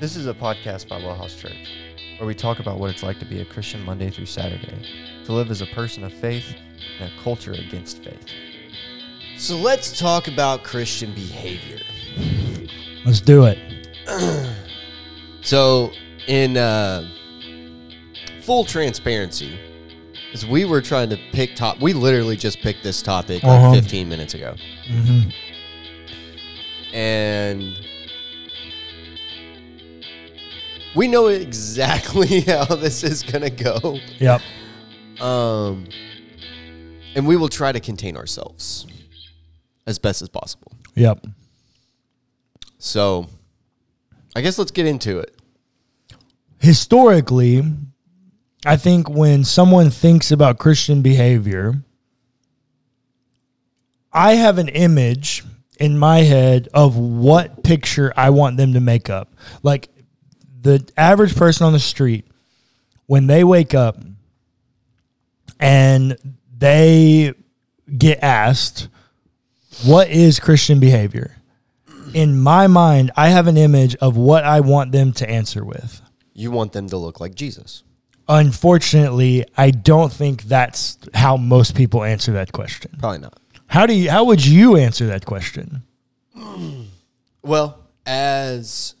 This is a podcast by Wellhouse Church, where we talk about what it's like to be a Christian Monday through Saturday, to live as a person of faith in a culture against faith. So let's talk about Christian behavior. Let's do it. So, in uh, full transparency, as we were trying to pick top, we literally just picked this topic Uh-huh. like 15 minutes ago, hmm and we know exactly how this is gonna go. Yep. Um, and we will try to contain ourselves as best as possible. Yep. So, I guess let's get into it. Historically, I think when someone thinks about Christian behavior, I have an image in my head of what picture I want them to make up. Like the average person on the street, when they wake up and they get asked, What is Christian behavior? In my mind, I have an image of what I want them to answer with. You want them to look like Jesus. Unfortunately, I don't think that's how most people answer that question. Probably not. How do you how would you answer that question? Well, as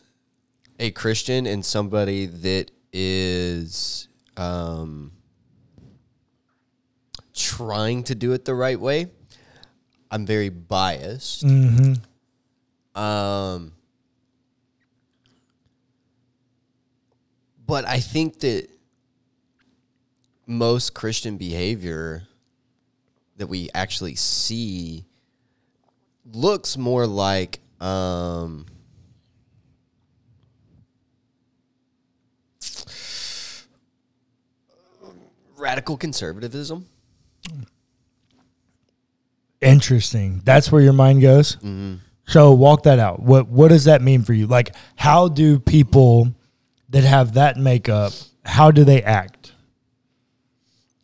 a Christian and somebody that is um, trying to do it the right way, I'm very biased. Um, but I think that most Christian behavior that we actually see looks more like um, radical conservatism. Interesting. That's where your mind goes. So walk that out. What what does that mean for you? Like how do people that have that makeup, how do they act?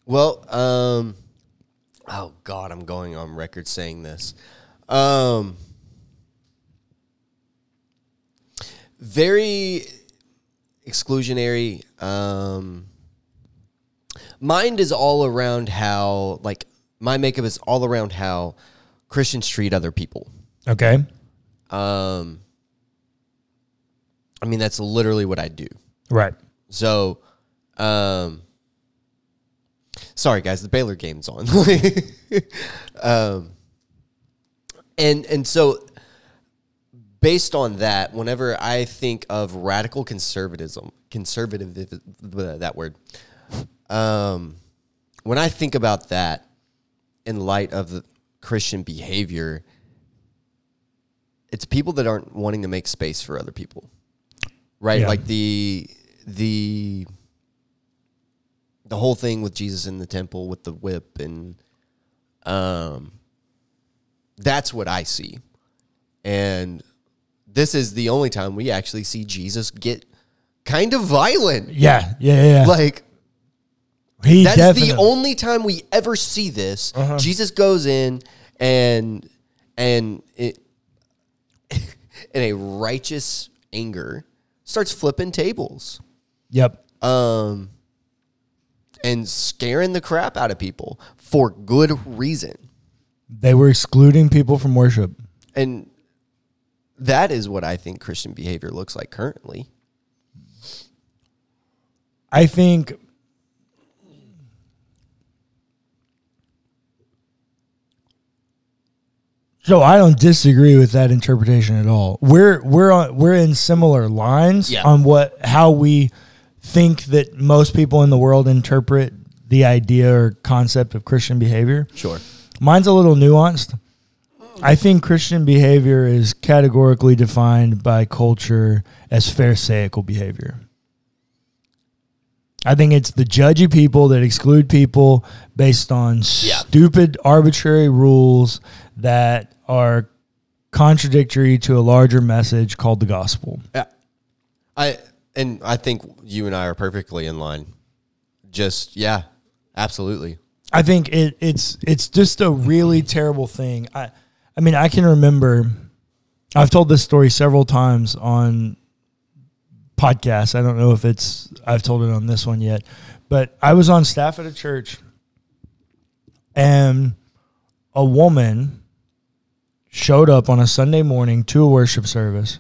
Well, um, oh God, I'm going on record saying this. Um, very exclusionary. Um, mind is all around how, like, my makeup is all around how Christians treat other people. Okay. Um, I mean, that's literally what I do. Right. So, um, sorry guys, the Baylor game's on. um, and and so based on that, whenever I think of radical conservatism, conservative that word, um, when I think about that in light of the Christian behavior, it's people that aren't wanting to make space for other people right? Yeah. Like the the the whole thing with Jesus in the temple with the whip and um that's what I see. And this is the only time we actually see Jesus get kind of violent. Yeah. Yeah. Yeah. yeah. Like he that's definitely the only time we ever see this. Jesus goes in and and it, in a righteous anger starts flipping tables. Yep. um, and scaring the crap out of people for good reason. They were excluding people from worship. And that is what I think Christian behavior looks like currently. I think so. I don't disagree with that interpretation at all. We're we're on we're in similar lines Yeah. on what how we think that most people in the world interpret the idea or concept of Christian behavior. Sure. Mine's a little nuanced. I think Christian behavior is categorically defined by culture as Pharisaical behavior. I think it's the judgy people that exclude people based on Yeah. stupid, arbitrary rules that are contradictory to a larger message called the gospel. Yeah. I and I think you and I are perfectly in line. Just yeah, absolutely. I think it, it's it's just a really terrible thing. I I mean I can remember I've told this story several times on podcast. I don't know if it's I've told it on this one yet, but I was on staff at a church, and a woman showed up on a Sunday morning to a worship service,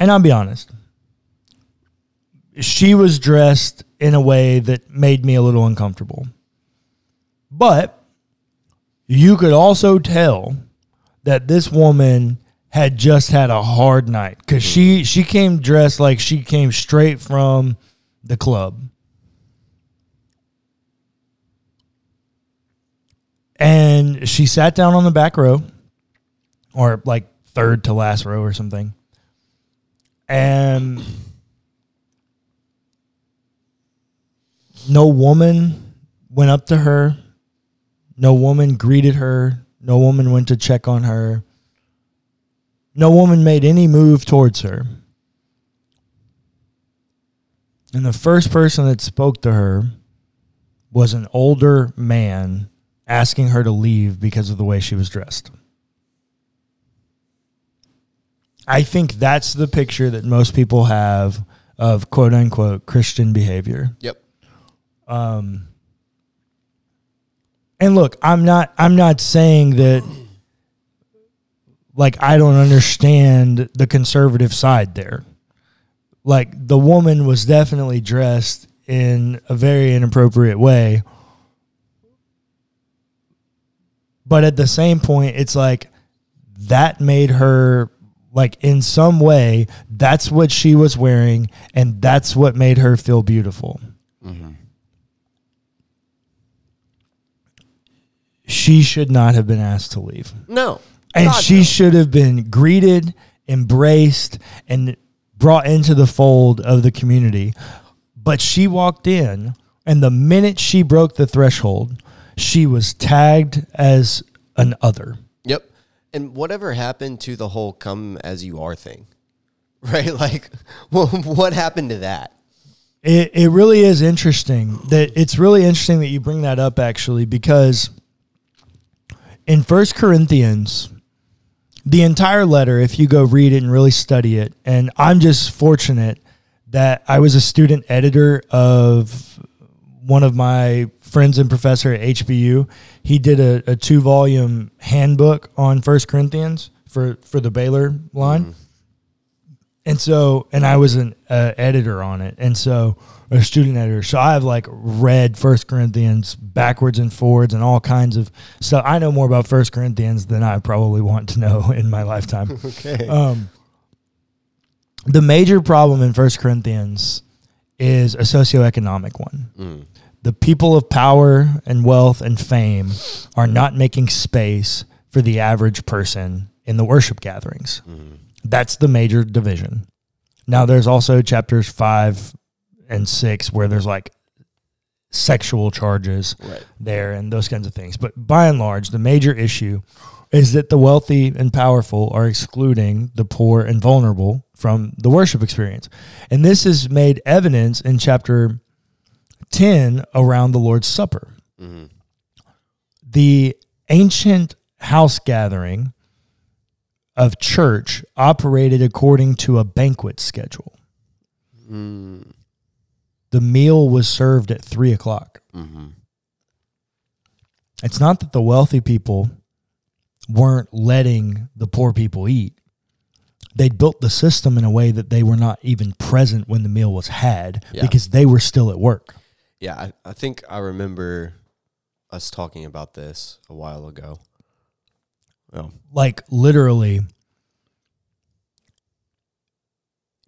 and I'll be honest, she was dressed in a way that made me a little uncomfortable, but you could also tell that this woman had just had a hard night. Because hmm. she she came dressed like she came straight from the club. And she sat down on the back row or like third to last row or something. And no woman went up to her. No woman greeted her. No woman went to check on her no woman made any move towards her. And the first person that spoke to her was an older man asking her to leave because of the way she was dressed. I think that's the picture that most people have of quote unquote Christian behavior. Yep. Um, and look, I'm not I'm not saying that like I don't understand the conservative side there. Like the woman was definitely dressed in a very inappropriate way. But at the same point, it's like that made her like in some way that's what she was wearing and that's what made her feel beautiful. Mm-hmm. She should not have been asked to leave. No. And God, she should have been greeted, embraced, and brought into the fold of the community. But she walked in, and the minute she broke the threshold, she was tagged as an other. Yep. And whatever happened to the whole come as you are thing? Right? Like, well, what happened to that? It, it really is interesting that it's really interesting that you bring that up actually because in First Corinthians, the entire letter, if you go read it and really study it, and I'm just fortunate that I was a student editor of one of my friends and professor at HBU. He did a, a two volume handbook on First Corinthians for, for the Baylor line. And so, and I was an uh, editor on it, and so a student editor. So I've like read First Corinthians backwards and forwards and all kinds of stuff. I know more about First Corinthians than I probably want to know in my lifetime. Okay. Um, the major problem in First Corinthians is a socioeconomic one. The people of power and wealth and fame are not making space for the average person in the worship gatherings. That's the major division. Now, there's also chapters five and six where there's like sexual charges Right. there and those kinds of things. But by and large, the major issue is that the wealthy and powerful are excluding the poor and vulnerable from the worship experience. And this is made evidence in chapter 10 around the Lord's Supper. Mm-hmm. The ancient house gathering of church operated according to a banquet schedule. Mm. The meal was served at three o'clock. Mm-hmm. It's not that the wealthy people weren't letting the poor people eat. They'd built the system in a way that they were not even present when the meal was had Yeah. because they were still at work. Yeah, I, I think I remember us talking about this a while ago. Well, like literally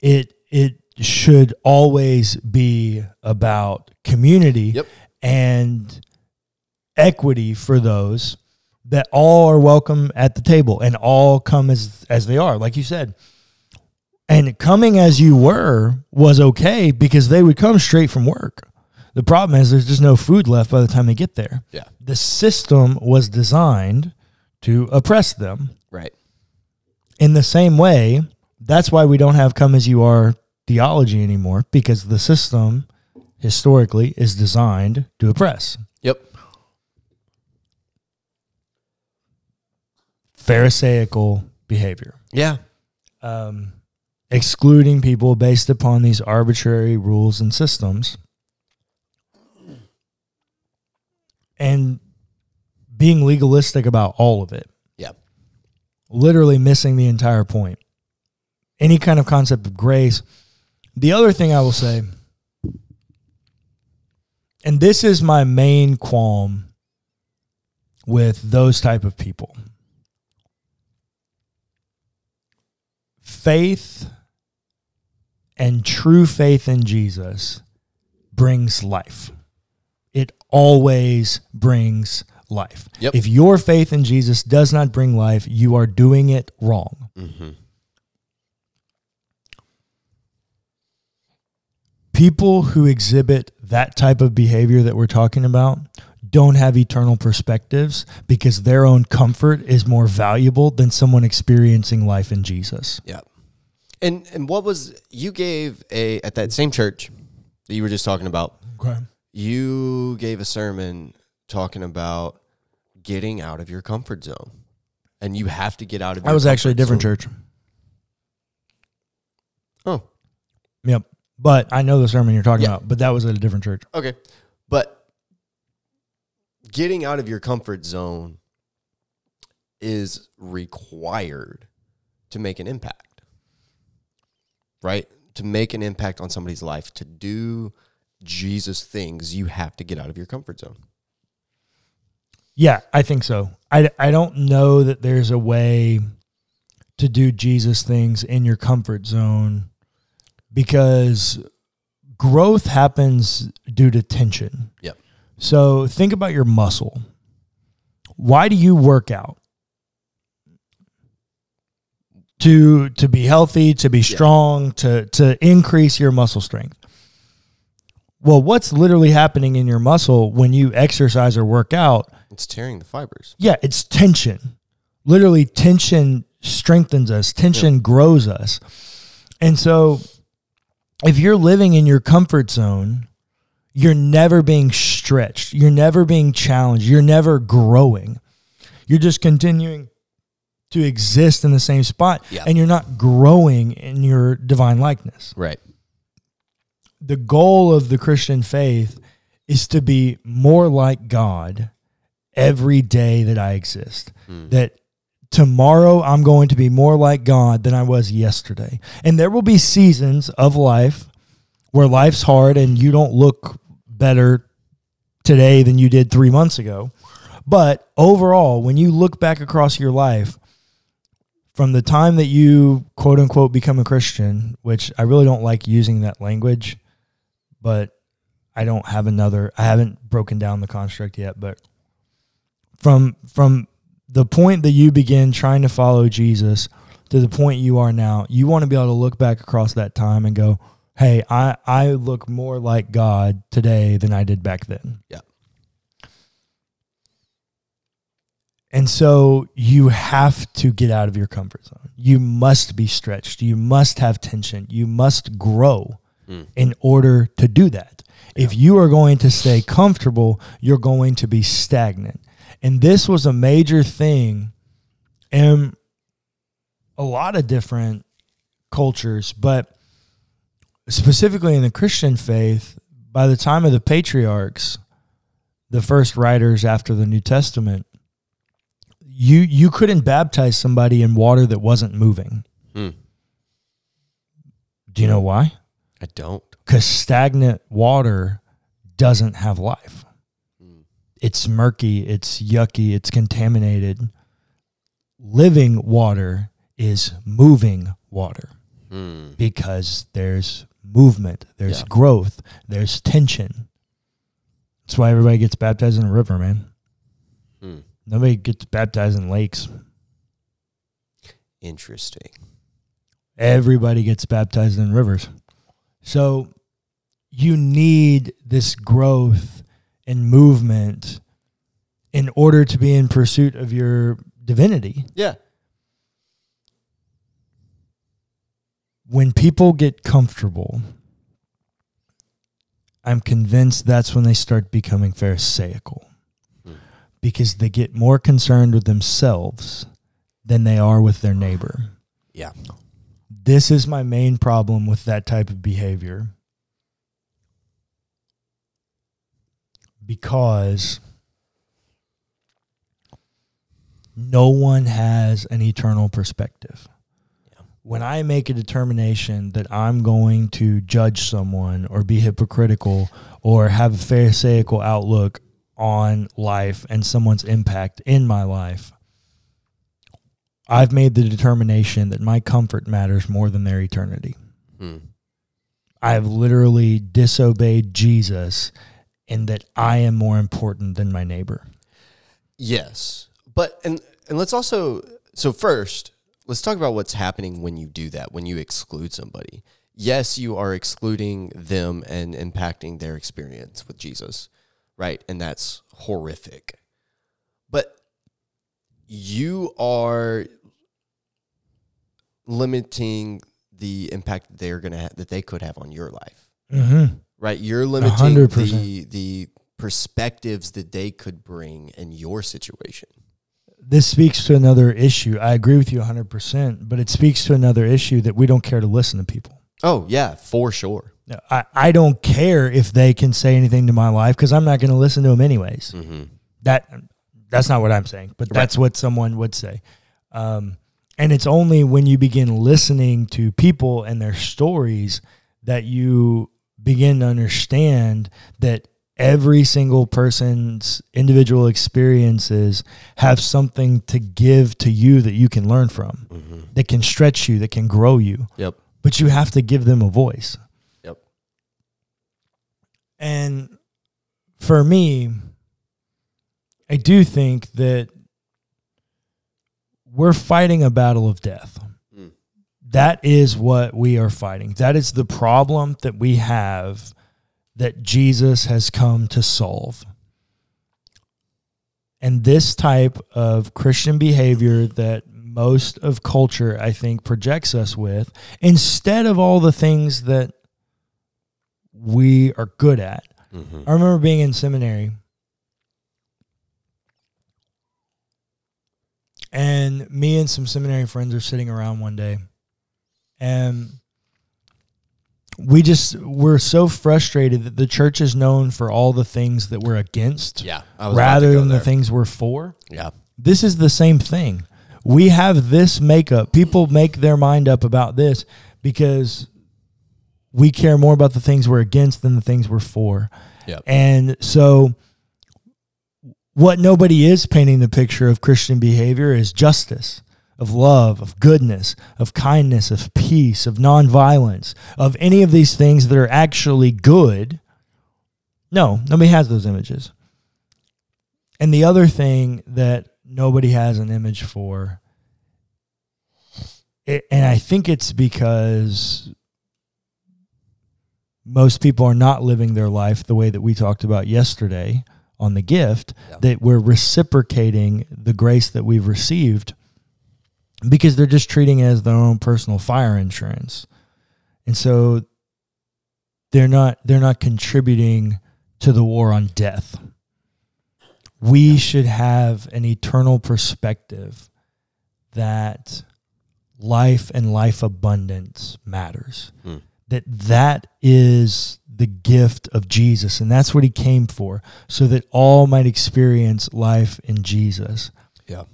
it it should always be about community Yep. and equity for those that all are welcome at the table and all come as as they are like you said. And coming as you were was okay because they would come straight from work. The problem is there's just no food left by the time they get there. Yeah, the system was designed to oppress them. Right. in the same way, that's why we don't have come as you are theology anymore because the system historically is designed to oppress. Yep. Pharisaical behavior. Yeah. Um, excluding people based upon these arbitrary rules and systems and being legalistic about all of it Yeah. literally missing the entire point any kind of concept of grace the other thing i will say and this is my main qualm with those type of people faith and true faith in jesus brings life it always brings life Yep. if your faith in jesus does not bring life you are doing it wrong Mm-hmm. People who exhibit that type of behavior that we're talking about don't have eternal perspectives because their own comfort is more valuable than someone experiencing life in Jesus. Yeah. And and what was you gave a at that same church that you were just talking about? Okay. You gave a sermon talking about getting out of your comfort zone. And you have to get out of your That was actually a different zone. church. Oh, Yep. But I know the sermon you're talking Yeah. about, but that was at a different church. okay. But getting out of your comfort zone is required to make an impact. Right? To make an impact on somebody's life, to do Jesus things, you have to get out of your comfort zone. Yeah, I think so. I, I don't know that there's a way to do Jesus things in your comfort zone because growth happens due to tension. Yep. So think about your muscle. Why do you work out? To to be healthy, to be strong, to to increase your muscle strength. Well, what's literally happening in your muscle when you exercise or work out It's tearing the fibers. yeah, it's tension. Literally, tension strengthens us, tension grows us. And so, if you're living in your comfort zone, you're never being stretched, you're never being challenged, you're never growing. You're just continuing to exist in the same spot, Yeah. and you're not growing in your divine likeness Right. the goal of the Christian faith is to be more like God every day that I exist. Hmm. That tomorrow I'm going to be more like God than I was yesterday. And there will be seasons of life where life's hard and you don't look better today than you did three months ago. But overall, when you look back across your life, from the time that you quote unquote become a Christian, which I really don't like using that language, but I don't have another I haven't broken down the construct yet, but from from the point that you begin trying to follow Jesus to the point you are now, you want to be able to look back across that time and go, "Hey, I I look more like God today than I did back then." Yeah. And so you have to get out of your comfort zone. You must be stretched. You must have tension. You must grow hmm. in order to do that. If you are going to stay comfortable, you're going to be stagnant. And this was a major thing in a lot of different cultures, but specifically in the Christian faith, by the time of the patriarchs, the first writers after the New Testament, you you couldn't baptize somebody in water that wasn't moving. Hmm. Do you know why? I don't. Because stagnant water doesn't have life. It's murky, it's yucky, it's contaminated. Living water is moving water Hmm. because there's movement, there's Yeah. growth, there's tension. That's why everybody gets baptized in a river, man. Hmm. Nobody gets baptized in lakes. Interesting. Everybody gets baptized in rivers. So you need this growth and movement in order to be in pursuit of your divinity. Yeah. When people get comfortable, I'm convinced that's when they start becoming pharisaical hmm. because they get more concerned with themselves than they are with their neighbor. Yeah. this is my main problem with that type of behavior. Because no one has an eternal perspective. When I make a determination that I'm going to judge someone or be hypocritical or have a pharisaical outlook on life and someone's impact in my life, I've made the determination that my comfort matters more than their eternity. Hmm. I've literally disobeyed Jesus in that I am more important than my neighbor. Yes, but and and let's also so first let's talk about what's happening when you do that when you exclude somebody. Yes, you are excluding them and impacting their experience with Jesus, right? And that's horrific. But you are limiting the impact they're gonna ha- that they could have on your life, Mm-hmm. Right? You're limiting hundred the percent. the perspectives that they could bring in your situation. This speaks to another issue. I agree with you 100%, but it speaks to another issue that we don't care to listen to people. Oh yeah, for sure. I, I don't care if they can say anything to my life because I'm not going to listen to them anyways. Mm-hmm. That that's not what I'm saying, but that's what someone would say. Um, and it's only when you begin listening to people and their stories that you begin to understand that every single person's individual experiences have something to give to you that you can learn from, Mm-hmm. that can stretch you, that can grow you. Yep. But you have to give them a voice. Yep. And for me, I do think that we're fighting a battle of death. That is what we are fighting. That is the problem that we have that Jesus has come to solve. And this type of Christian behavior that most of culture, I think, projects us with, instead of all the things that we are good at. Mm-hmm. I remember being in seminary and me and some seminary friends are sitting around one day and we just we're so frustrated that the church is known for all the things that we're against Yeah. I was about to rather than the things we're for. Yeah. This is the same thing. We have this makeup. People make their mind up about this because we care more about the things we're against than the things we're for. Yep. And so what nobody is painting the picture of Christian behavior is justice, of love, of goodness, of kindness, of peace, of nonviolence, of any of these things that are actually good. No, nobody has those images. And the other thing that nobody has an image for, it, and I think it's because most people are not living their life the way that we talked about yesterday on the gift, Yeah. that we're reciprocating the grace that we've received because they're just treating it as their own personal fire insurance. And so they're not they're not contributing to the war on death. We should have an eternal perspective that life and life abundance matters. Hmm. That that is the gift of Jesus and that's what he came for so that all might experience life in Jesus. Yeah.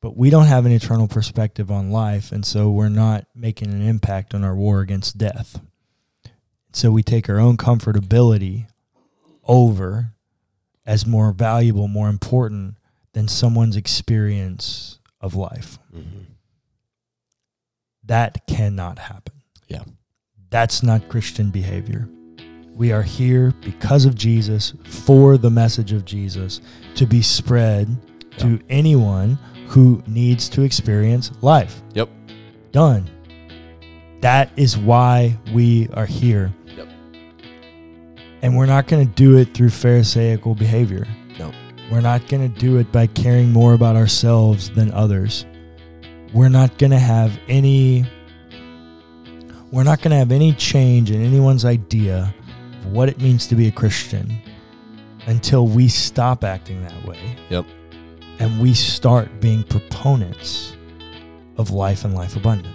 But we don't have an eternal perspective on life and so we're not making an impact on our war against death. So we take our own comfortability over as more valuable, more important than someone's experience of life. Mm-hmm. That cannot happen. Yeah. That's not Christian behavior. We are here because of Jesus, for the message of Jesus, to be spread to anyone who needs to experience life. Yep. Done. That is why we are here. Yep. And we're not going to do it through Pharisaical behavior. No. We're not going to do it by caring more about ourselves than others. We're not going to have any we're not going to have any change in anyone's idea of what it means to be a Christian until we stop acting that way. Yep. And we start being proponents of life and life abundant.